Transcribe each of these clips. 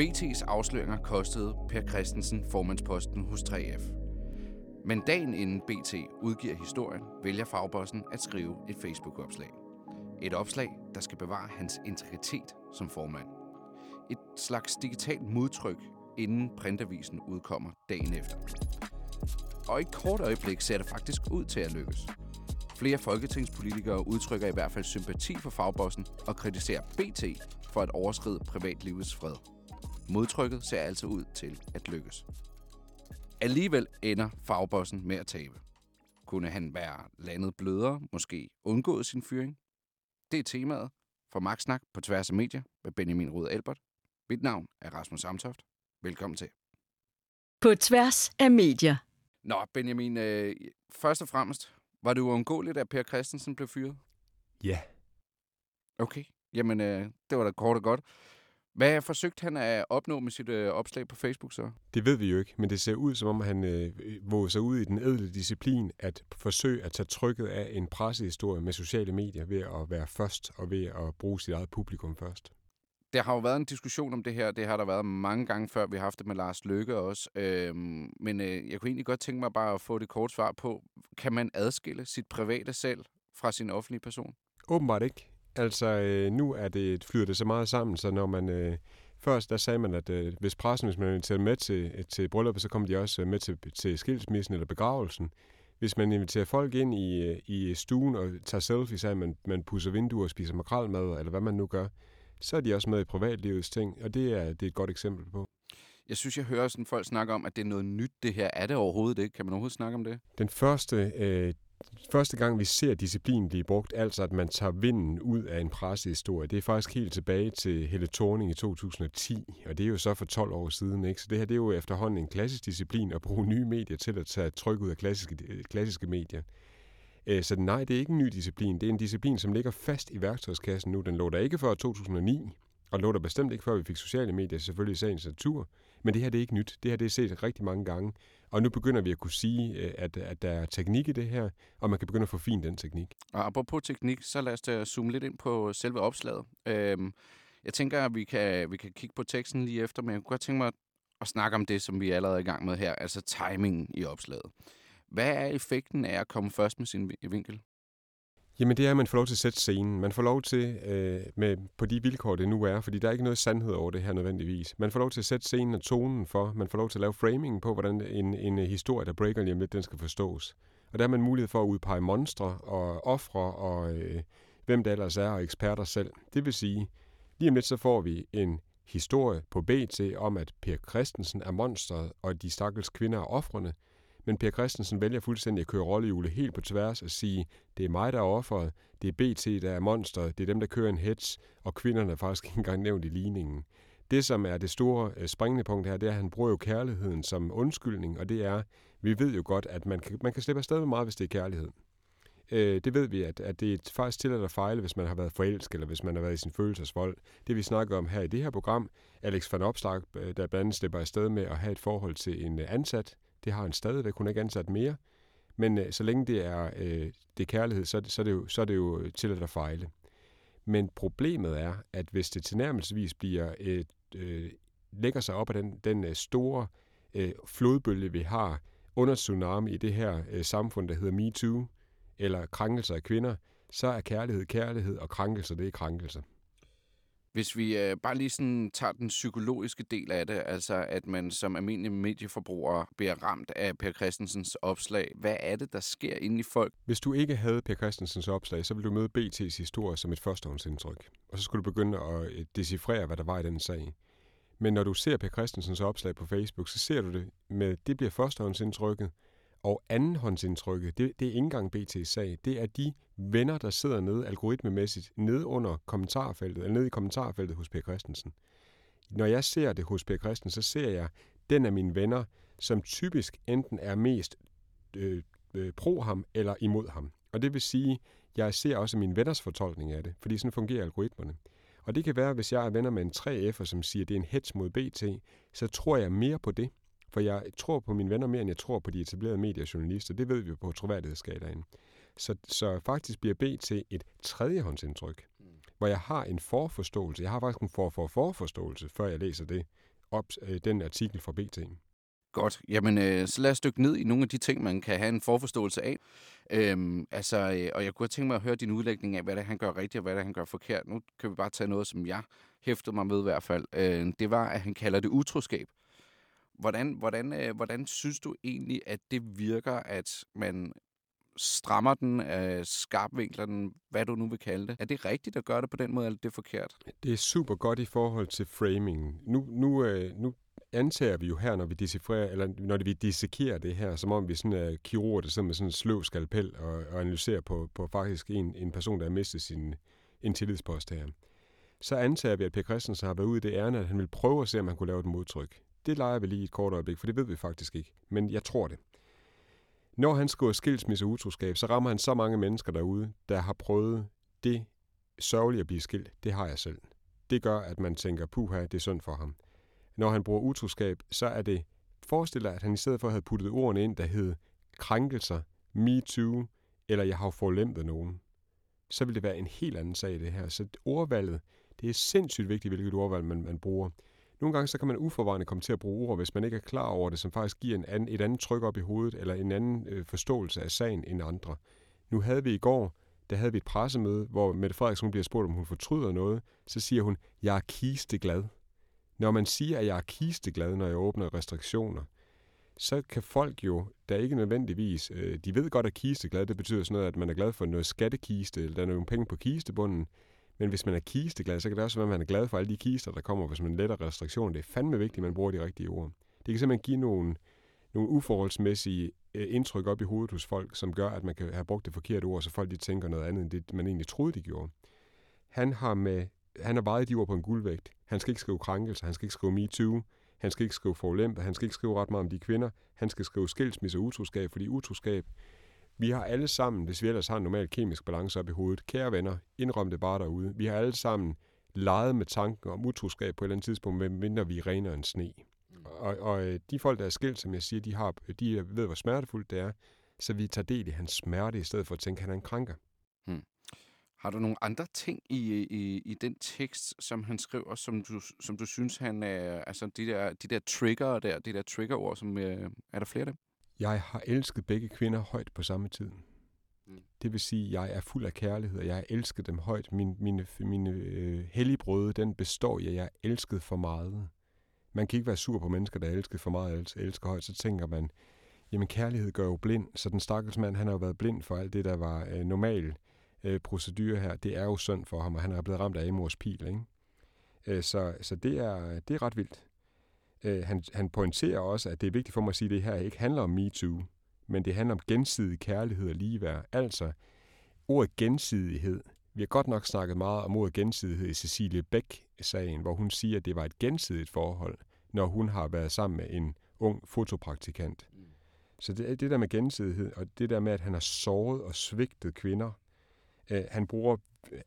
BT's afsløringer kostede Per Christensen formandsposten hos 3F. Men dagen inden BT udgiver historien, vælger fagbossen at skrive et Facebook-opslag. Et opslag, der skal bevare hans integritet som formand. Et slags digitalt modtryk, inden printavisen udkommer dagen efter. Og i et kort øjeblik ser det faktisk ud til at lykkes. Flere folketingspolitikere udtrykker i hvert fald sympati for fagbossen og kritiserer BT for at overskride privatlivets fred. Modtrykket ser altså ud til at lykkes. Alligevel ender fagbossen med at tabe. Kunne han være landet blødere, måske undgået sin fyring? Det er temaet for Magtsnak på tværs af medier med Benjamin Rud Albert. Mit navn er Rasmus Amtoft. Velkommen til. På tværs af medier. Nå, Benjamin, øh, først og fremmest, var det uundgåeligt, at Per Christensen blev fyret? Ja. Okay, jamen øh, det var da kort og godt. Hvad forsøgte han at opnå med sit øh, opslag på Facebook så? Det ved vi jo ikke, men det ser ud, som om han øh, våger sig ud i den ædle disciplin at forsøge at tage trykket af en pressehistorie med sociale medier ved at være først og ved at bruge sit eget publikum først. Der har jo været en diskussion om det her. Det har der været mange gange før. Vi har haft det med Lars Løkke også. Øhm, men øh, jeg kunne egentlig godt tænke mig bare at få det kort svar på. Kan man adskille sit private selv fra sin offentlige person? Åbenbart ikke. Altså, øh, nu er det, flyder det så meget sammen, så når man... Øh, først der sagde man, at øh, hvis pressen, hvis man inviterer med til, til brylluppet, så kommer de også med til, til skilsmissen eller begravelsen. Hvis man inviterer folk ind i, øh, i stuen og tager selfie, så man, man pusser vinduer og spiser makralmad, eller hvad man nu gør, så er de også med i privatlivets ting, og det er, det er et godt eksempel på. Jeg synes, jeg hører sådan folk snakke om, at det er noget nyt, det her. Er det overhovedet det? Kan man overhovedet snakke om det? Den første, øh, første gang, vi ser disciplin blive brugt, altså at man tager vinden ud af en pressehistorie, det er faktisk helt tilbage til Helle Thorning i 2010, og det er jo så for 12 år siden. Ikke? Så det her det er jo efterhånden en klassisk disciplin at bruge nye medier til at tage tryk ud af klassiske, klassiske medier. Øh, så nej, det er ikke en ny disciplin. Det er en disciplin, som ligger fast i værktøjskassen nu. Den lå der ikke før 2009, og lå der bestemt ikke før vi fik sociale medier, selvfølgelig i sagens natur. Men det her det er ikke nyt. Det her det er set rigtig mange gange. Og nu begynder vi at kunne sige, øh, at, at der er teknik i det her, og man kan begynde at forfine den teknik. Og apropos teknik, så lad os da zoome lidt ind på selve opslaget. Øhm, jeg tænker, at vi kan, vi kan kigge på teksten lige efter, men jeg kunne godt tænke mig at snakke om det, som vi er allerede er i gang med her, altså timingen i opslaget. Hvad er effekten af at komme først med sin vinkel? Jamen det er, at man får lov til at sætte scenen. Man får lov til, øh, med, på de vilkår, det nu er, fordi der er ikke noget sandhed over det her nødvendigvis. Man får lov til at sætte scenen og tonen for. Man får lov til at lave framingen på, hvordan en, en øh, historie, der breaker lige om lidt, den skal forstås. Og der har man mulighed for at udpege monstre og ofre og øh, hvem det ellers er, og eksperter selv. Det vil sige, lige om lidt så får vi en historie på BT om, at Per Christensen er monstret, og de stakkels kvinder er offrene. Men Per Christensen vælger fuldstændig at køre rollehjulet helt på tværs og sige, det er mig, der er offeret, det er BT, der er monstret, det er dem, der kører en hets, og kvinderne er faktisk ikke engang nævnt i ligningen. Det, som er det store øh, springende punkt her, det er, at han bruger jo kærligheden som undskyldning, og det er, vi ved jo godt, at man kan, man kan slippe afsted med meget, hvis det er kærlighed. Øh, det ved vi, at, at det er faktisk tilladt at fejle, hvis man har været forelsket, eller hvis man har været i sin følelsesvold. Det vi snakker om her i det her program, Alex van Opslag, øh, der blandt andet slipper afsted med at have et forhold til en øh, ansat, det har han stadigvæk. Hun er ikke ansat mere. Men øh, så længe det er, øh, det er kærlighed, så, så, er det jo, så er det jo tilladt at fejle. Men problemet er, at hvis det tilnærmelsesvis bliver et, øh, lægger sig op af den, den øh, store øh, flodbølge, vi har under tsunami i det her øh, samfund, der hedder MeToo, eller krænkelser af kvinder, så er kærlighed kærlighed, og krænkelser det er krænkelser. Hvis vi øh, bare lige sådan tager den psykologiske del af det, altså at man som almindelig medieforbruger bliver ramt af Per Christensens opslag, hvad er det, der sker inde i folk? Hvis du ikke havde Per Christensens opslag, så ville du møde BT's historie som et førstehåndsindtryk. Og så skulle du begynde at øh, decifrere, hvad der var i den sag. Men når du ser Per Christensens opslag på Facebook, så ser du det med, det bliver førstehåndsindtrykket, og andenhåndsindtrykket, det, det er ikke engang BT's sag. Det er de venner, der sidder nede algoritmemæssigt nede under kommentarfeltet, eller nede i kommentarfeltet hos Per Christensen. Når jeg ser det hos Per Christensen, så ser jeg den af mine venner, som typisk enten er mest øh, øh, pro ham eller imod ham. Og det vil sige, jeg ser også min venners fortolkning af det, fordi sådan fungerer algoritmerne. Og det kan være, hvis jeg er venner med en 3F'er, som siger, at det er en hets mod BT, så tror jeg mere på det, for jeg tror på mine venner mere, end jeg tror på de etablerede mediejournalister. Det ved vi på troværdighedsskalaen. Så, så faktisk bliver B til et tredjehåndsindtryk, mm. hvor jeg har en forforståelse. Jeg har faktisk en for-for-forforståelse, før jeg læser det op, øh, den artikel fra BT. Godt. Jamen, øh, så lad os dykke ned i nogle af de ting, man kan have en forforståelse af. Øhm, altså, øh, og jeg kunne tænke mig at høre din udlægning af, hvad det er, han gør rigtigt, og hvad det er, han gør forkert. Nu kan vi bare tage noget, som jeg hæftede mig med i hvert fald. Øh, det var, at han kalder det utroskab. Hvordan, hvordan, øh, hvordan synes du egentlig, at det virker, at man strammer den, øh, skarpvinkler den, hvad du nu vil kalde det. Er det rigtigt at gøre det på den måde, eller er det forkert? Det er super godt i forhold til framing. Nu, nu, øh, nu antager vi jo her, når vi decifrerer, eller når vi dissekerer det her, som om vi sådan er kirurger, der sidder med sådan en sløv skalpel og, og analyserer på, på faktisk en, en person, der har mistet sin en tillidspost her. Så antager vi, at Per Christensen har været ude i det ærne, at han vil prøve at se, om han kunne lave et modtryk. Det leger vi lige et kort øjeblik, for det ved vi faktisk ikke. Men jeg tror det. Når han skriver skilsmisse og utroskab, så rammer han så mange mennesker derude, der har prøvet det sørgelige at blive skilt. Det har jeg selv. Det gør, at man tænker, puha, det er synd for ham. Når han bruger utroskab, så er det, forestil dig, at han i stedet for havde puttet ordene ind, der hed krænkelser, me too, eller jeg har forlæmpet nogen. Så vil det være en helt anden sag, det her. Så ordvalget, det er sindssygt vigtigt, hvilket ordvalg man, man bruger. Nogle gange så kan man uforvarende komme til at bruge ord, hvis man ikke er klar over det, som faktisk giver en anden, et andet tryk op i hovedet, eller en anden øh, forståelse af sagen end andre. Nu havde vi i går, der havde vi et pressemøde, hvor Mette Frederiksen bliver spurgt, om hun fortryder noget. Så siger hun, jeg er kisteglad. Når man siger, at jeg er kisteglad, når jeg åbner restriktioner, så kan folk jo, der ikke nødvendigvis, øh, de ved godt, at kisteglad, det betyder sådan noget, at man er glad for noget skattekiste, eller der er nogle penge på kistebunden, men hvis man er kisteglad, så kan det også være, at man er glad for alle de kister, der kommer, hvis man letter restriktioner. Det er fandme vigtigt, at man bruger de rigtige ord. Det kan simpelthen give nogle, nogle uforholdsmæssige øh, indtryk op i hovedet hos folk, som gør, at man kan have brugt det forkerte ord, så folk de tænker noget andet, end det, man egentlig troede, de gjorde. Han har med han har vejet de ord på en guldvægt. Han skal ikke skrive krænkelse, han skal ikke skrive MeToo, han skal ikke skrive forulempe, han skal ikke skrive ret meget om de kvinder, han skal skrive skilsmisse og utroskab, fordi utroskab, vi har alle sammen, hvis vi ellers har en normal kemisk balance op i hovedet, kære venner, indrøm det bare derude, vi har alle sammen leget med tanken om utroskab på et eller andet tidspunkt, medmindre vi rener en sne. Mm. Og, og øh, de folk, der er skilt, som jeg siger, de, har, de ved, hvor smertefuldt det er, så vi tager del i hans smerte, i stedet for at tænke, at han er en krænker. Hmm. Har du nogle andre ting i, i, i den tekst, som han skriver, som du, som du synes, han er, altså de der, de der trigger der, de der triggerord, som, øh, er der flere af dem? Jeg har elsket begge kvinder højt på samme tid. Mm. Det vil sige, at jeg er fuld af kærlighed, og jeg har elsket dem højt. Min, mine mine øh, helligbrøde, den består i, at jeg er elsket for meget. Man kan ikke være sur på mennesker, der er elsket for meget og elsker højt. Så tænker man, jamen kærlighed gør jo blind. Så den stakkels mand, han har jo været blind for alt det, der var øh, normal øh, procedure her. Det er jo synd for ham, og han er blevet ramt af Amors pil. Ikke? Øh, så så det, er, det er ret vildt. Øh, han, han pointerer også, at det er vigtigt for mig at sige, at det her ikke handler om MeToo, men det handler om gensidig kærlighed og ligeværd. Altså, ordet gensidighed. Vi har godt nok snakket meget om ordet gensidighed i Cecilie Bæk-sagen, hvor hun siger, at det var et gensidigt forhold, når hun har været sammen med en ung fotopraktikant. Så det, det der med gensidighed, og det der med, at han har såret og svigtet kvinder, øh, han bruger,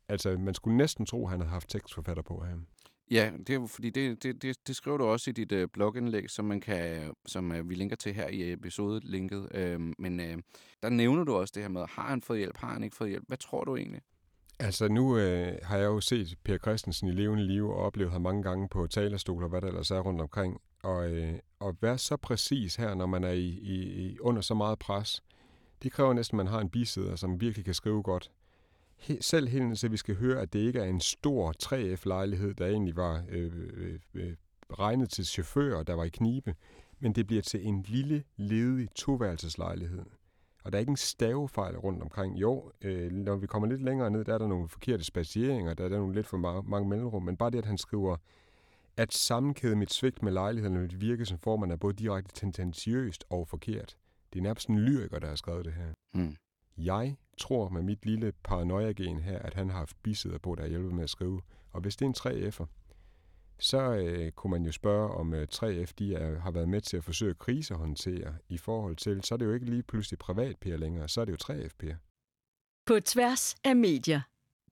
altså man skulle næsten tro, at han havde haft tekstforfatter på ham. Ja, det er fordi, det, det, det, det skriver du også i dit øh, blogindlæg, som, man kan, som øh, vi linker til her i øh, episodelinket. Øh, men øh, der nævner du også det her med, har han fået hjælp, har han ikke fået hjælp? Hvad tror du egentlig? Altså nu øh, har jeg jo set Per Christensen i levende liv og oplevet ham mange gange på talerstoler, hvad der ellers er rundt omkring. Og øh, at være så præcis her, når man er i, i, under så meget pres, det kræver næsten, at man har en bisidder, som virkelig kan skrive godt selv helt så vi skal høre, at det ikke er en stor 3F-lejlighed, der egentlig var øh, øh, øh, regnet til chauffører, der var i knibe, men det bliver til en lille, ledig toværelseslejlighed. Og der er ikke en stavefejl rundt omkring. Jo, øh, når vi kommer lidt længere ned, der er der nogle forkerte spacieringer, der er der nogle lidt for mange, mange mellemrum, men bare det, at han skriver, at sammenkæde mit svigt med lejligheden mit virke som formand er både direkte tendentiøst og forkert. Det er nærmest en lyriker, der har skrevet det her. Mm. Jeg tror med mit lille paranoia-gen her, at han har haft bisidder på, der har hjulpet med at skrive. Og hvis det er en 3F'er, så øh, kunne man jo spørge, om øh, 3F de er, har været med til at forsøge at krisehåndtere i forhold til, så er det jo ikke lige pludselig privat per længere, så er det jo 3F per. På tværs af medier.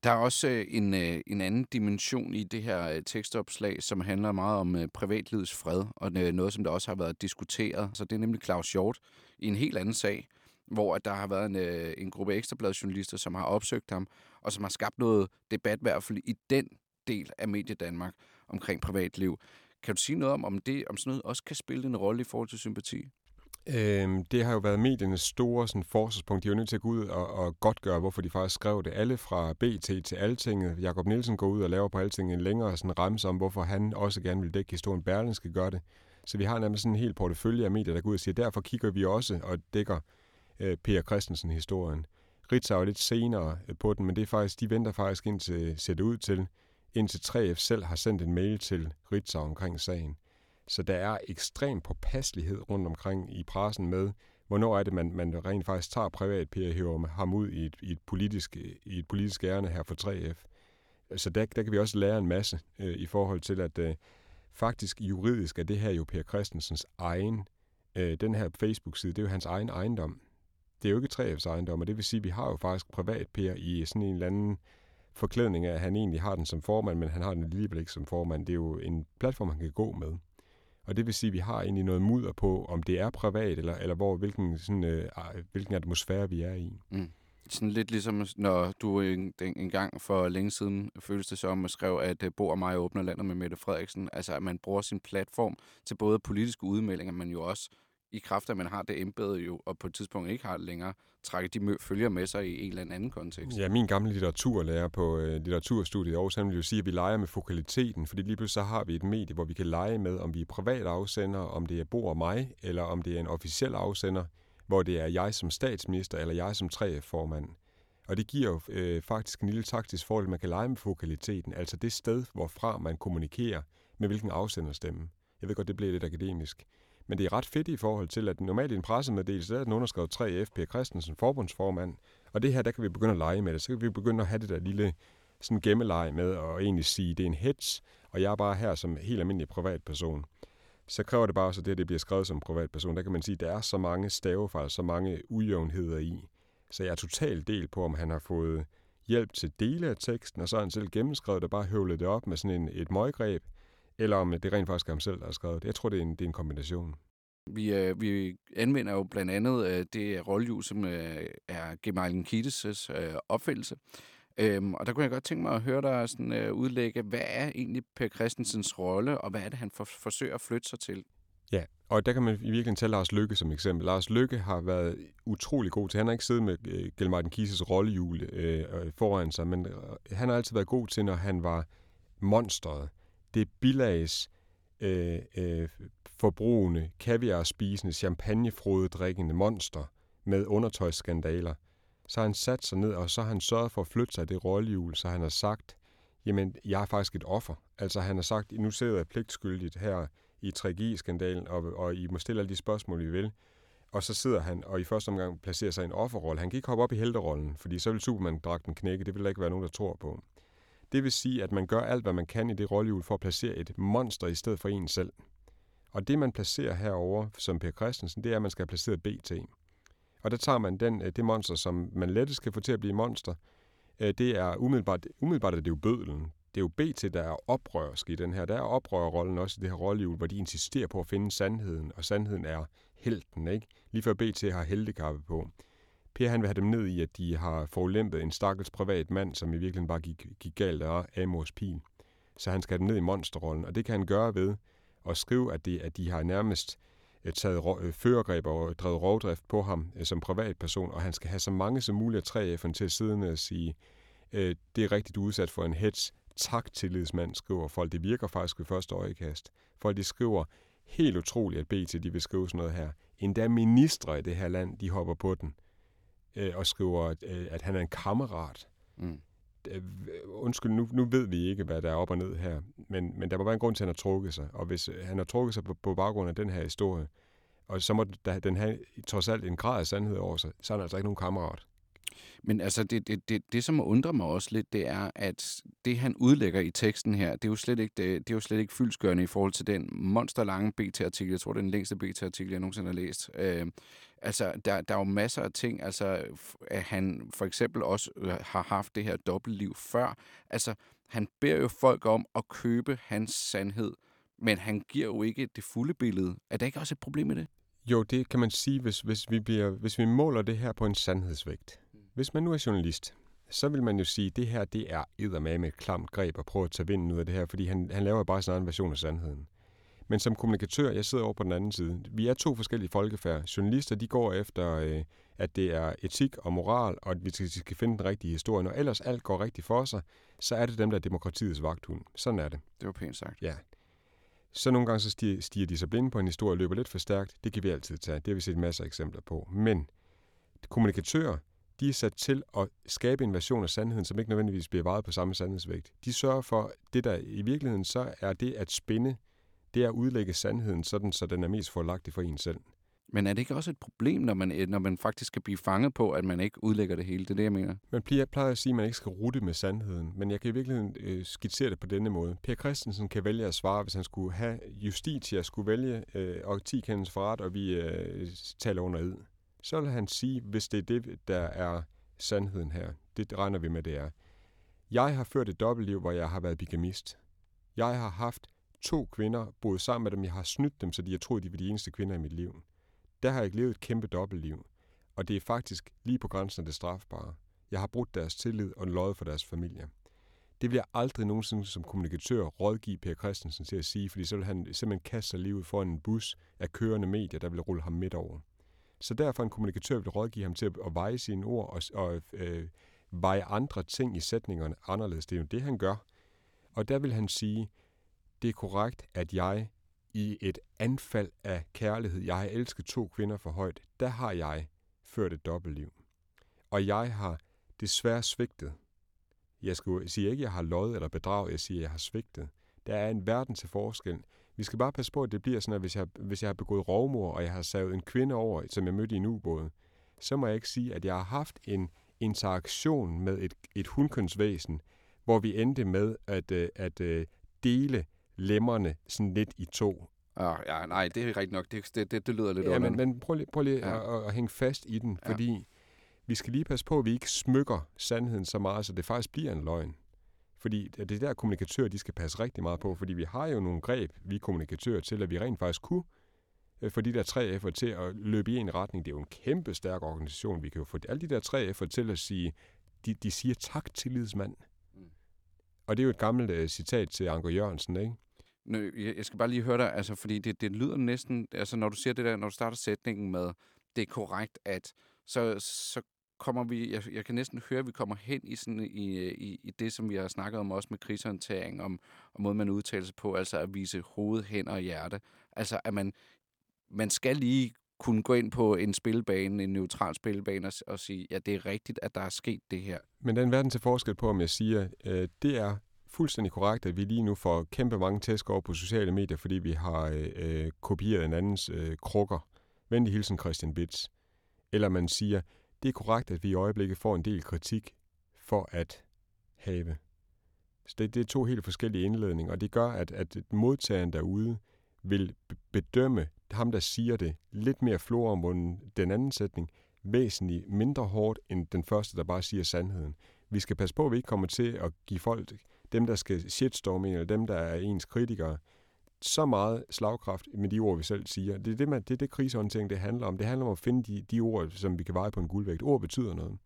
Der er også øh, en, øh, en anden dimension i det her øh, tekstopslag, som handler meget om øh, privatlivets fred, og øh, noget, som der også har været diskuteret. Så det er nemlig Claus Hjort i en helt anden sag, hvor at der har været en, øh, en gruppe ekstrabladjournalister, som har opsøgt ham, og som har skabt noget debat, i hvert fald i den del af Medie Danmark omkring privatliv. Kan du sige noget om, om det om sådan noget også kan spille en rolle i forhold til sympati? Øhm, det har jo været mediernes store sådan, forsvarspunkt. De er jo nødt til at gå ud og, og godtgøre, hvorfor de faktisk skrev det. Alle fra BT til Altinget. Jakob Nielsen går ud og laver på Altinget en længere sådan, ramse om, hvorfor han også gerne vil dække historien. Berlin skal gøre det. Så vi har nærmest sådan en hel portefølje af medier, der går ud og siger, derfor kigger vi også og dækker øh, Per Christensen-historien. Ritzau er lidt senere øh, på den, men det er faktisk, de venter faktisk indtil, ser det ud til, indtil 3F selv har sendt en mail til Ritzau omkring sagen. Så der er ekstrem påpasselighed rundt omkring i pressen med, hvornår er det, man, man rent faktisk tager privat Per og hiver ham ud i et, i, et politisk, i et politisk ærne her for 3F. Så der, der kan vi også lære en masse øh, i forhold til, at øh, faktisk juridisk er det her jo Per Christensens egen, øh, den her Facebook-side, det er jo hans egen ejendom. Det er jo ikke 3F's ejendom, og det vil sige, at vi har jo faktisk privat Per i sådan en eller anden forklædning af, at han egentlig har den som formand, men han har den alligevel ikke som formand. Det er jo en platform, han kan gå med. Og det vil sige, at vi har egentlig noget mudder på, om det er privat, eller, eller hvor, hvilken, sådan, øh, hvilken atmosfære vi er i. Mm. Sådan lidt ligesom, når du en, en gang for længe siden føltes det som, at skrev, at øh, Bo og mig åbner landet med Mette Frederiksen. Altså, at man bruger sin platform til både politiske udmeldinger, men jo også i kraft af, at man har det embede jo, og på et tidspunkt ikke har det længere, trække de følger med sig i en eller anden kontekst. Ja, min gamle litteraturlærer på øh, litteraturstudiet i Aarhus, han vil jo sige, at vi leger med fokaliteten, fordi lige pludselig så har vi et medie, hvor vi kan lege med, om vi er privat afsender, om det er Bo og mig, eller om det er en officiel afsender, hvor det er jeg som statsminister, eller jeg som 3F-formand. Og det giver jo øh, faktisk en lille taktisk fordel, man kan lege med fokaliteten, altså det sted, hvorfra man kommunikerer med hvilken afsenderstemme. Jeg ved godt, det bliver lidt akademisk. Men det er ret fedt i forhold til, at normalt i en pressemeddelelse, der er den underskrevet 3F, Per Christensen, forbundsformand. Og det her, der kan vi begynde at lege med det. Så kan vi begynde at have det der lille sådan gemmeleje med og egentlig sige, at det er en hets, og jeg er bare her som helt almindelig privatperson. Så kræver det bare også, at det, det bliver skrevet som privatperson. Der kan man sige, at der er så mange stavefejl, så mange ujævnheder i. Så jeg er totalt del på, om han har fået hjælp til dele af teksten, og så har han selv gennemskrevet og bare høvlet det op med sådan en, et møggreb, eller om det rent faktisk er ham selv, der har skrevet det. Jeg tror, det er en, det er en kombination. Vi, øh, vi anvender jo blandt andet øh, det rollehjul, som øh, er Gemalin Kittes' øh, opfældelse. Øhm, og der kunne jeg godt tænke mig at høre dig sådan, øh, udlægge, hvad er egentlig Per Christensens rolle, og hvad er det, han for, forsøger at flytte sig til? Ja, og der kan man i virkeligheden tage Lars Lykke som eksempel. Lars Lykke har været utrolig god til, han har ikke siddet med øh, Gelmartin Kises rollehjul øh, foran sig, men øh, han har altid været god til, når han var monstret det bilags øh, øh, forbrugende, kaviar-spisende, champagnefrodedrikkende monster med undertøjsskandaler, så har han sat sig ned, og så har han sørget for at flytte sig det rollehjul, så han har sagt, jamen, jeg er faktisk et offer. Altså han har sagt, nu sidder jeg pligtskyldigt her i 3G-skandalen, og, og I må stille alle de spørgsmål, I vil. Og så sidder han og i første omgang placerer sig i en offerrolle. Han kan ikke hoppe op i helterollen, fordi så vil Superman-dragten knække. Det vil der ikke være nogen, der tror på. Det vil sige, at man gør alt, hvad man kan i det rollehjul for at placere et monster i stedet for en selv. Og det, man placerer herover som Per Christensen, det er, at man skal placere BT. Og der tager man den, øh, det monster, som man lettest kan få til at blive monster. Øh, det er umiddelbart, umiddelbart er det jo bødelen. Det er jo BT, der er oprørsk i den her. Der er oprørerrollen også i det her rollehjul, hvor de insisterer på at finde sandheden, og sandheden er helten, ikke? Lige før BT har heltekappe på. Per han vil have dem ned i, at de har forulæmpet en stakkels privat mand, som i virkeligheden bare gik, gik galt af Amos pil. Så han skal have dem ned i monsterrollen, og det kan han gøre ved at skrive, at, det, at de har nærmest øh, taget øh, førergreb og drevet rovdrift på ham øh, som privatperson, og han skal have så mange som muligt af 3F'erne til at sidde og sige, øh, det er rigtigt udsat for en hets. Tak, tillidsmand, skriver folk. Det virker faktisk ved første øjekast. Folk de skriver helt utroligt, at BT de vil skrive sådan noget her. Endda ministre i det her land, de hopper på den øh, og skriver, at, øh, at han er en kammerat. Mm. Øh, undskyld, nu, nu ved vi ikke, hvad der er op og ned her, men, men der må være en grund til, at han har trukket sig. Og hvis han har trukket sig på, på baggrund af den her historie, og så må den have trods alt en grad af sandhed over sig, så er han altså ikke nogen kammerat. Men altså, det, det, det, det, som undrer mig også lidt, det er, at det, han udlægger i teksten her, det er jo slet ikke, det, det er jo slet ikke fyldsgørende i forhold til den monsterlange BT-artikel. Jeg tror, det er den længste BT-artikel, jeg nogensinde har læst. Øh, altså, der, der er jo masser af ting. Altså, at han for eksempel også øh, har haft det her dobbeltliv før. Altså, han beder jo folk om at købe hans sandhed, men han giver jo ikke det fulde billede. Er der ikke også et problem med det? Jo, det kan man sige, hvis, hvis, vi bliver, hvis vi måler det her på en sandhedsvægt. Hvis man nu er journalist, så vil man jo sige, at det her det er eddermame et klamt greb at prøve at tage vinden ud af det her, fordi han, han laver bare sin egen version af sandheden. Men som kommunikatør, jeg sidder over på den anden side. Vi er to forskellige folkefærd. Journalister, de går efter, øh, at det er etik og moral, og at vi skal, skal finde den rigtige historie. Når ellers alt går rigtigt for sig, så er det dem, der er demokratiets vagthund. Sådan er det. Det var pænt sagt. Ja. Så nogle gange så stiger, stiger de sig blinde på en historie og løber lidt for stærkt. Det kan vi altid tage. Det har vi set masser af eksempler på. Men kommunikatører, de er sat til at skabe en version af sandheden, som ikke nødvendigvis bliver vejet på samme sandhedsvægt. De sørger for, det der i virkeligheden så er det at spænde, det er at udlægge sandheden sådan, så den er mest forlagtig for en selv. Men er det ikke også et problem, når man, når man faktisk skal blive fanget på, at man ikke udlægger det hele? Det er det, jeg mener. Man plejer, plejer at sige, at man ikke skal rute med sandheden, men jeg kan i virkeligheden øh, skitsere det på denne måde. Per Christensen kan vælge at svare, hvis han skulle have justitia, skulle vælge øh, og 10 kendes for ret, og vi øh, taler under ed. Så vil han sige, hvis det er det, der er sandheden her. Det regner vi med, det er. Jeg har ført et dobbeltliv, hvor jeg har været bigamist. Jeg har haft to kvinder, boet sammen med dem. Jeg har snydt dem, så de har troet, de var de eneste kvinder i mit liv. Der har jeg levet et kæmpe dobbeltliv. Og det er faktisk lige på grænsen af det strafbare. Jeg har brudt deres tillid og løjet for deres familie. Det vil jeg aldrig nogensinde som kommunikatør rådgive Per Christensen til at sige, fordi så vil han simpelthen kaste sig livet foran en bus af kørende medier, der vil rulle ham midt over. Så derfor en kommunikatør vil rådgive ham til at, veje sine ord og, og øh, veje andre ting i sætningerne anderledes. Det er jo det, han gør. Og der vil han sige, det er korrekt, at jeg i et anfald af kærlighed, jeg har elsket to kvinder for højt, der har jeg ført et dobbeltliv. Og jeg har desværre svigtet. Jeg skal sige ikke, at jeg har løjet eller bedraget, jeg siger, at jeg har svigtet. Der er en verden til forskel. Vi skal bare passe på, at det bliver sådan, at hvis jeg, hvis jeg har begået rovmor, og jeg har savet en kvinde over, som jeg mødte i en ubåd, så må jeg ikke sige, at jeg har haft en interaktion med et, et hundkønsvæsen, hvor vi endte med at, øh, at, at dele lemmerne sådan lidt i to. Ja, ja nej, det er rigtigt nok. Det, det, det, det lyder lidt ja, men, men prøv lige, prøv lige ja. at, at, hænge fast i den, fordi ja. vi skal lige passe på, at vi ikke smykker sandheden så meget, så det faktisk bliver en løgn. Fordi det er der kommunikatører, de skal passe rigtig meget på, fordi vi har jo nogle greb, vi kommunikatører til, at vi rent faktisk kunne øh, få de der tre F'er til at løbe i en retning. Det er jo en kæmpe stærk organisation. Vi kan jo få alle de der tre F'er til at sige, de, de siger tak til lidsmand. Mm. Og det er jo et gammelt uh, citat til Anker Jørgensen, ikke? Nå, jeg skal bare lige høre dig, altså, fordi det, det lyder næsten, altså når du siger det der, når du starter sætningen med, det er korrekt, at så, så kommer vi, jeg, jeg kan næsten høre, at vi kommer hen i, sådan, i, i, i det, som vi har snakket om også med krisehåndtering, om, om måden, man udtaler sig på, altså at vise hoved, hænder og hjerte. Altså, at man, man skal lige kunne gå ind på en spilbane, en neutral spilbane, og, og sige, ja, det er rigtigt, at der er sket det her. Men den verden til forskel på, om jeg siger, øh, det er fuldstændig korrekt, at vi lige nu får kæmpe mange tæsk over på sociale medier, fordi vi har øh, øh kopieret en andens øh, krukker. Venlig hilsen Christian Bits. Eller man siger, det er korrekt, at vi i øjeblikket får en del kritik for at have. Så det, det er to helt forskellige indledninger, og det gør, at, at modtageren derude vil bedømme ham, der siger det, lidt mere floromvunden den anden sætning, væsentligt mindre hårdt end den første, der bare siger sandheden. Vi skal passe på, at vi ikke kommer til at give folk dem, der skal shitstorme eller dem, der er ens kritikere, så meget slagkraft med de ord, vi selv siger. Det er det, man, det, er det krisehåndtering, det handler om. Det handler om at finde de, de ord, som vi kan veje på en guldvægt. Ord betyder noget.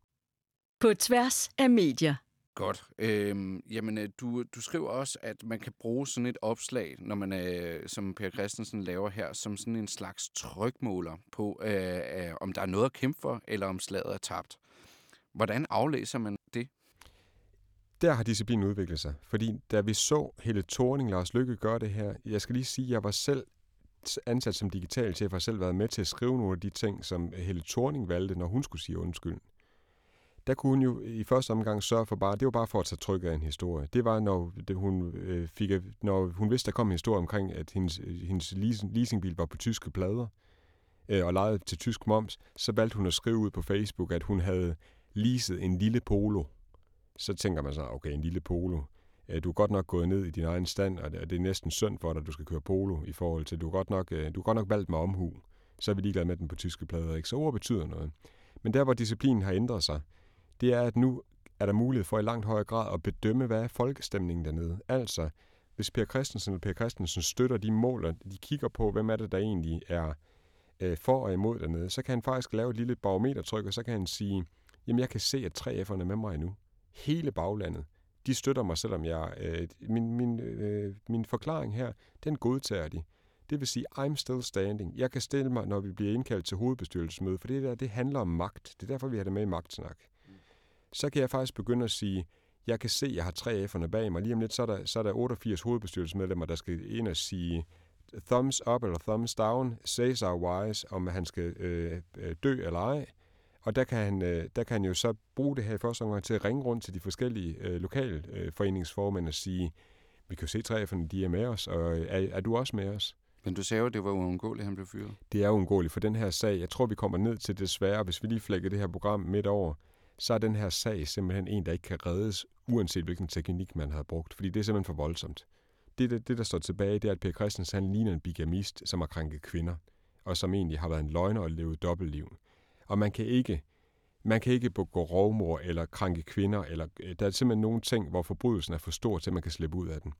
På tværs af medier. Godt. Øhm, jamen, øh, du, du skriver også, at man kan bruge sådan et opslag, når man, øh, som Per Christensen laver her, som sådan en slags trykmåler på, øh, øh, om der er noget at kæmpe for, eller om slaget er tabt. Hvordan aflæser man? Der har disciplinen udviklet sig. Fordi da vi så Helle Thorning, Lars Lykke gøre det her, jeg skal lige sige, at jeg var selv ansat som digital chef, har selv været med til at skrive nogle af de ting, som Helle Thorning valgte, når hun skulle sige undskyld. Der kunne hun jo i første omgang sørge for bare, det var bare for at tage tryk af en historie. Det var, når, det hun, øh, fik, når hun vidste, der kom en historie omkring, at hendes, hendes leasingbil var på tyske plader øh, og lejet til tysk moms, så valgte hun at skrive ud på Facebook, at hun havde leaset en lille polo så tænker man så, okay, en lille polo. Øh, du er godt nok gået ned i din egen stand, og det er næsten synd for dig, at du skal køre polo i forhold til, du er godt nok, øh, du er godt nok valgt med omhu. Så er vi ligeglade med den på tyske plader, ikke? Så ord betyder noget. Men der, hvor disciplinen har ændret sig, det er, at nu er der mulighed for i langt højere grad at bedømme, hvad er folkestemningen dernede. Altså, hvis Per Christensen eller Per Christensen støtter de mål, og de kigger på, hvem er det, der egentlig er, øh, for og imod dernede, så kan han faktisk lave et lille barometertryk, og så kan han sige, jamen jeg kan se, at 3F'erne er med mig nu. Hele baglandet. De støtter mig, selvom jeg... Øh, min, min, øh, min forklaring her, den godtager de. Det vil sige, I'm still standing. Jeg kan stille mig, når vi bliver indkaldt til hovedbestyrelsesmøde, for det der, det handler om magt. Det er derfor, vi har det med i magtsnak. Så kan jeg faktisk begynde at sige, jeg kan se, at jeg har tre F'erne bag mig. Lige om lidt, så er der, så er der 88 hovedbestyrelsesmedlemmer, der skal ind og sige thumbs up eller thumbs down, says our wise, om han skal øh, øh, dø eller ej. Og der kan, han, øh, der kan han jo så bruge det her i første omgang til at ringe rundt til de forskellige øh, lokale øh, foreningsformænd og sige, vi kan jo se tre F'erne, de er med os, og er, er du også med os? Men du sagde jo, at det var uundgåeligt, at han blev fyret. Det er uundgåeligt for den her sag. Jeg tror, vi kommer ned til desværre, hvis vi lige flækker det her program midt over, så er den her sag simpelthen en, der ikke kan reddes, uanset hvilken teknik man har brugt, fordi det er simpelthen for voldsomt. Det, det, det der står tilbage, det er, at Per Christensen han ligner en bigamist, som har krænket kvinder, og som egentlig har været en løgner og levet dobbeltliv. Og man kan ikke, man kan ikke begå rovmor eller krænke kvinder, eller øh, der er simpelthen nogle ting, hvor forbrydelsen er for stor til, at man kan slippe ud af den.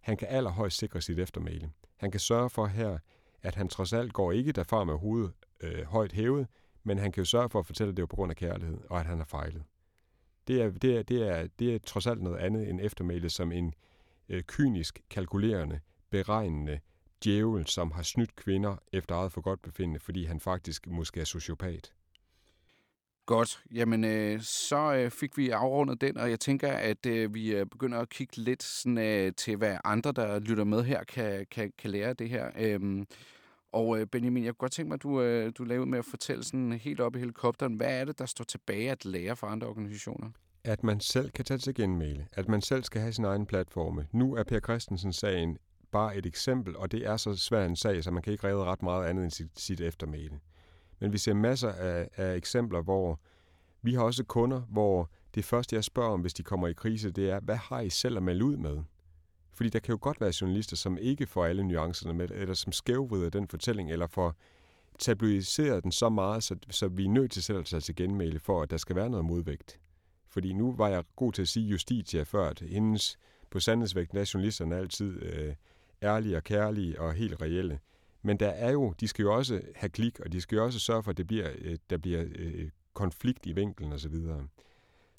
Han kan allerhøjst sikre sit eftermæle. Han kan sørge for her, at han trods alt går ikke derfra med hovedet øh, højt hævet, men han kan jo sørge for at fortælle, at det er på grund af kærlighed, og at han har fejlet. Det er, det er, det er, det er trods alt noget andet end eftermælet som en øh, kynisk, kalkulerende, beregnende djævel, som har snydt kvinder efter eget for godt befindende, fordi han faktisk måske er sociopat. Godt. Jamen, øh, så øh, fik vi afrundet den, og jeg tænker, at øh, vi øh, begynder at kigge lidt sådan, øh, til, hvad andre, der lytter med her, kan, kan, kan lære det her. Øhm, og øh, Benjamin, jeg kunne godt tænke mig, at du, øh, du lavede med at fortælle sådan helt op i helikopteren. Hvad er det, der står tilbage at lære for andre organisationer? At man selv kan tage til genmæle. At man selv skal have sin egen platforme. Nu er Per Christensen-sagen bare et eksempel, og det er så svær en sag, så man kan ikke redde ret meget andet end sit, sit eftermæle. Men vi ser masser af, af eksempler, hvor vi har også kunder, hvor det første, jeg spørger om, hvis de kommer i krise, det er, hvad har I selv at melde ud med? Fordi der kan jo godt være journalister, som ikke får alle nuancerne med, eller som skævvrider den fortælling, eller får tabloiseret den så meget, så, så vi er nødt til selv at tage til genmæle, for at der skal være noget modvægt. Fordi nu var jeg god til at sige Justitia før, at hendes på sandhedsvægten er journalisterne altid øh, ærlige og kærlige og helt reelle. Men der er jo, de skal jo også have klik, og de skal jo også sørge for, at det bliver, øh, der bliver øh, konflikt i vinklen osv. Så, videre.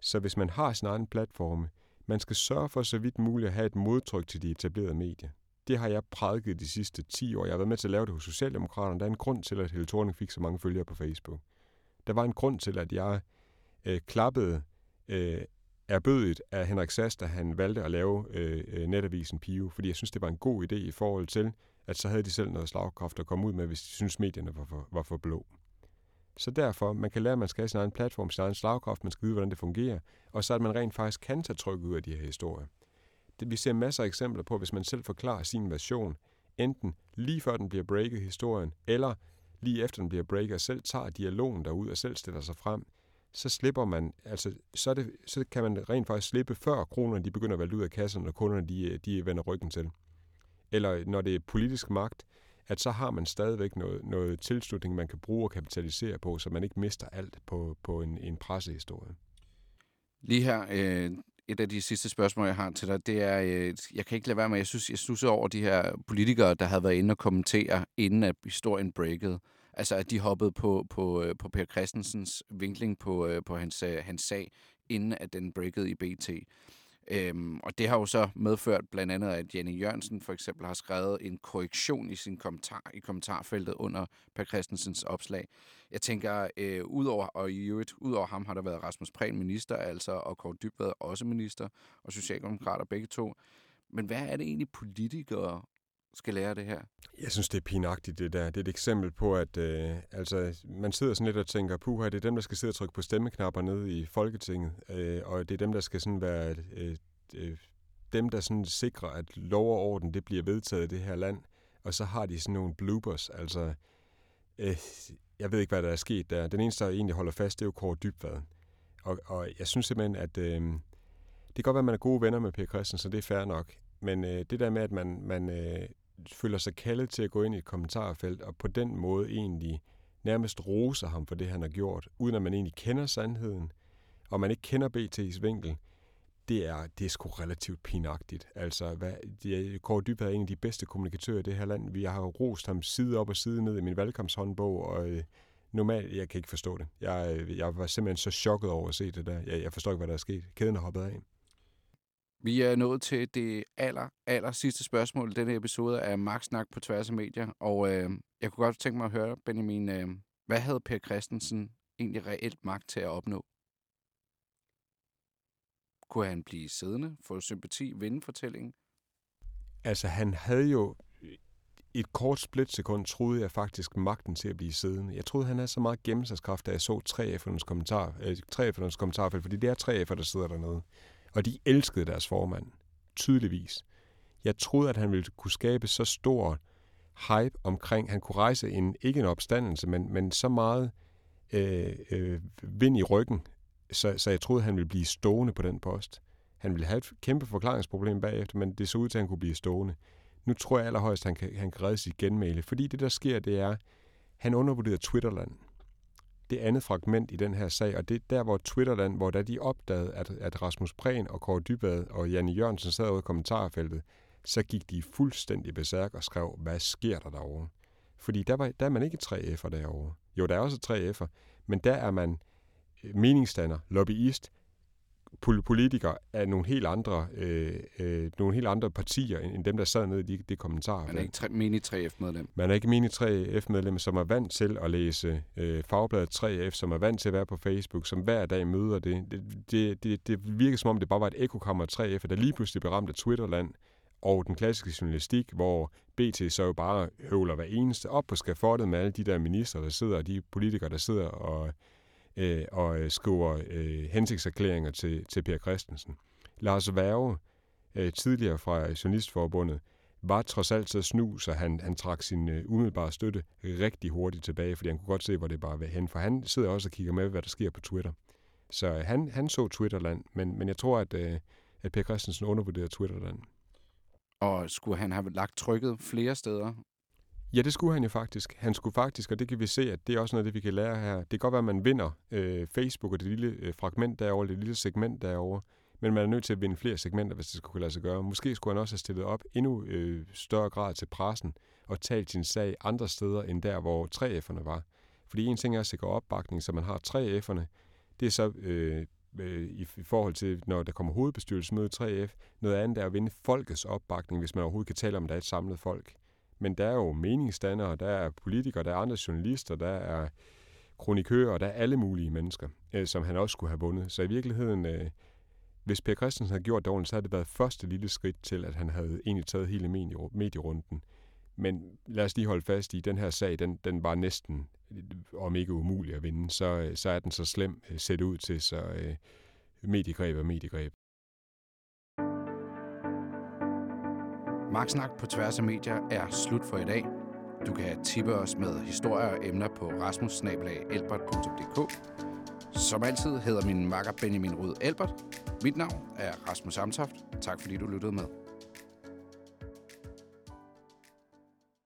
så hvis man har sin egen platforme, man skal sørge for så vidt muligt at have et modtryk til de etablerede medier. Det har jeg prædiket de sidste 10 år. Jeg har været med til at lave det hos Socialdemokraterne. Der er en grund til, at Helle Thorning fik så mange følgere på Facebook. Der var en grund til, at jeg øh, klappede øh, erbødigt af Henrik Sass, da han valgte at lave øh, øh netavisen Pio, fordi jeg synes, det var en god idé i forhold til, at så havde de selv noget slagkraft at komme ud med, hvis de synes, medierne var for, var for blå. Så derfor, man kan lære, at man skal have sin egen platform, sin egen slagkraft, man skal vide, hvordan det fungerer, og så at man rent faktisk kan tage tryk ud af de her historier. Det, vi ser masser af eksempler på, hvis man selv forklarer sin version, enten lige før den bliver breaket historien, eller lige efter den bliver breaket, og selv tager dialogen derud og selv stiller sig frem, så slipper man, altså, så, det, så kan man rent faktisk slippe, før kronerne de begynder at vælge ud af kassen, og kunderne de, de vender ryggen til. Eller når det er politisk magt, at så har man stadigvæk noget, noget tilslutning, man kan bruge og kapitalisere på, så man ikke mister alt på, på en, en pressehistorie. Lige her, øh, et af de sidste spørgsmål, jeg har til dig, det er, øh, jeg kan ikke lade være med, jeg synes, jeg synes over de her politikere, der havde været inde og kommentere, inden at historien breakede. Altså, at de hoppede på, på, øh, på Per Christensens vinkling på, øh, på hans, øh, hans sag, inden at den breakede i BT. Øhm, og det har jo så medført blandt andet, at Jenny Jørgensen for eksempel har skrevet en korrektion i sin kommentar i kommentarfeltet under Per Christensens opslag. Jeg tænker, øh, udover, og i øvrigt, udover ham har der været Rasmus Prehn minister, altså, og Kåre Dybvad også minister, og Socialdemokrater begge to. Men hvad er det egentlig politikere skal lære det her? Jeg synes, det er pinagtigt, det der. Det er et eksempel på, at øh, altså, man sidder sådan lidt og tænker, puha, det er dem, der skal sidde og trykke på stemmeknapper nede i Folketinget, øh, og det er dem, der skal sådan være øh, øh, dem, der sådan sikrer, at lov og orden, det bliver vedtaget i det her land, og så har de sådan nogle bloopers, altså, øh, jeg ved ikke, hvad der er sket der. Den eneste, der egentlig holder fast, det er jo Kåre Dybvad. Og, og jeg synes simpelthen, at øh, det kan godt være, at man er gode venner med Per Christensen, så det er fair nok. Men øh, det der med, at man, man øh, føler sig kaldet til at gå ind i et kommentarfelt, og på den måde egentlig nærmest roser ham for det, han har gjort, uden at man egentlig kender sandheden, og man ikke kender BT's vinkel, det er, det er sgu relativt pinagtigt. Altså, hvad, de, Kåre Dybvad er en af de bedste kommunikatører i det her land. Vi har rost ham side op og side ned i min valgkampshåndbog, og øh, normalt, jeg kan ikke forstå det. Jeg, øh, jeg var simpelthen så chokket over at se det der. Jeg, jeg forstår ikke, hvad der er sket. Kæden er hoppet af. Vi er nået til det aller, aller sidste spørgsmål i denne episode af Max Snak på tværs af medier, og øh, jeg kunne godt tænke mig at høre, Benjamin, øh, hvad havde Per Christensen egentlig reelt magt til at opnå? Kunne han blive siddende, få sympati, vinde fortællingen? Altså, han havde jo et kort splitsekund troede jeg faktisk magten til at blive siddende. Jeg troede, han havde så meget gennemsagskraft, da jeg så 3F'ernes kommentar, øh, 3F'ernes kommentarfelt, fordi det er 3F'er, der sidder dernede. Og de elskede deres formand, tydeligvis. Jeg troede, at han ville kunne skabe så stor hype omkring, han kunne rejse en, ikke en opstandelse, men, men så meget øh, øh, vind i ryggen, så, så jeg troede, han ville blive stående på den post. Han ville have et kæmpe forklaringsproblem bagefter, men det så ud til, at han kunne blive stående. Nu tror jeg allerhøjst, at han kan, han kan redde sit genmæle, fordi det, der sker, det er, han undervurderer Twitterland. Det andet fragment i den her sag, og det er der, hvor Twitterland, hvor da de opdagede, at, at Rasmus Prehn og Kåre Dybad og Janne Jørgensen sad ude i kommentarfeltet, så gik de fuldstændig besærk og skrev, hvad sker der derovre? Fordi der, var, der er man ikke 3F'er derovre. Jo, der er også 3F'er, men der er man meningsstander, lobbyist, politikere af nogle helt andre, øh, øh, nogle helt andre partier, end dem, der sad nede i de, de kommentarer. Man er ikke tre, mini 3F-medlem. Man er ikke mini 3F-medlem, som er vant til at læse øh, fagbladet 3F, som er vant til at være på Facebook, som hver dag møder det. Det, det, det, det virker som om, det bare var et ekokammer 3F, der lige pludselig blev ramt af Twitterland, og den klassiske journalistik, hvor BT så jo bare høvler hver eneste op på skafottet med alle de der minister, der sidder, og de politikere, der sidder og øh, og øh, skriver øh, hensigtserklæringer til, til Per Christensen. Lars Værge, øh, tidligere fra Journalistforbundet, var trods alt så snu, så han, han trak sin øh, umiddelbare støtte rigtig hurtigt tilbage, fordi han kunne godt se, hvor det bare var hen, for han sidder også og kigger med, hvad der sker på Twitter. Så øh, han, han så Twitterland, men, men jeg tror, at, øh, at Per Christensen undervurderer Twitterland. Og skulle han have lagt trykket flere steder Ja, det skulle han jo faktisk. Han skulle faktisk, og det kan vi se, at det er også noget, det vi kan lære her. Det kan godt være, at man vinder øh, Facebook og det lille øh, fragment derovre, det lille segment derovre, men man er nødt til at vinde flere segmenter, hvis det skulle kunne lade sig gøre. Måske skulle han også have stillet op endnu øh, større grad til pressen og talt sin sag andre steder end der, hvor 3F'erne var. Fordi en ting er at sikre opbakning, så man har 3F'erne. Det er så øh, øh, i, forhold til, når der kommer hovedbestyrelsesmøde 3F. Noget andet er at vinde folkets opbakning, hvis man overhovedet kan tale om, at der er et samlet folk. Men der er jo meningsdannere, der er politikere, der er andre journalister, der er kronikører, der er alle mulige mennesker, øh, som han også skulle have vundet. Så i virkeligheden, øh, hvis Per Christensen havde gjort det så havde det været første lille skridt til, at han havde egentlig taget hele medierunden. Men lad os lige holde fast i, den her sag, den, den var næsten, om ikke umulig at vinde, så, øh, så er den så slem øh, set ud til, så øh, mediegreb er mediegreb. Magtsnak på tværs af medier er slut for i dag. Du kan tippe os med historier og emner på rasmus Som altid hedder min makker Benjamin Rud Albert. Mit navn er Rasmus Amtoft. Tak fordi du lyttede med.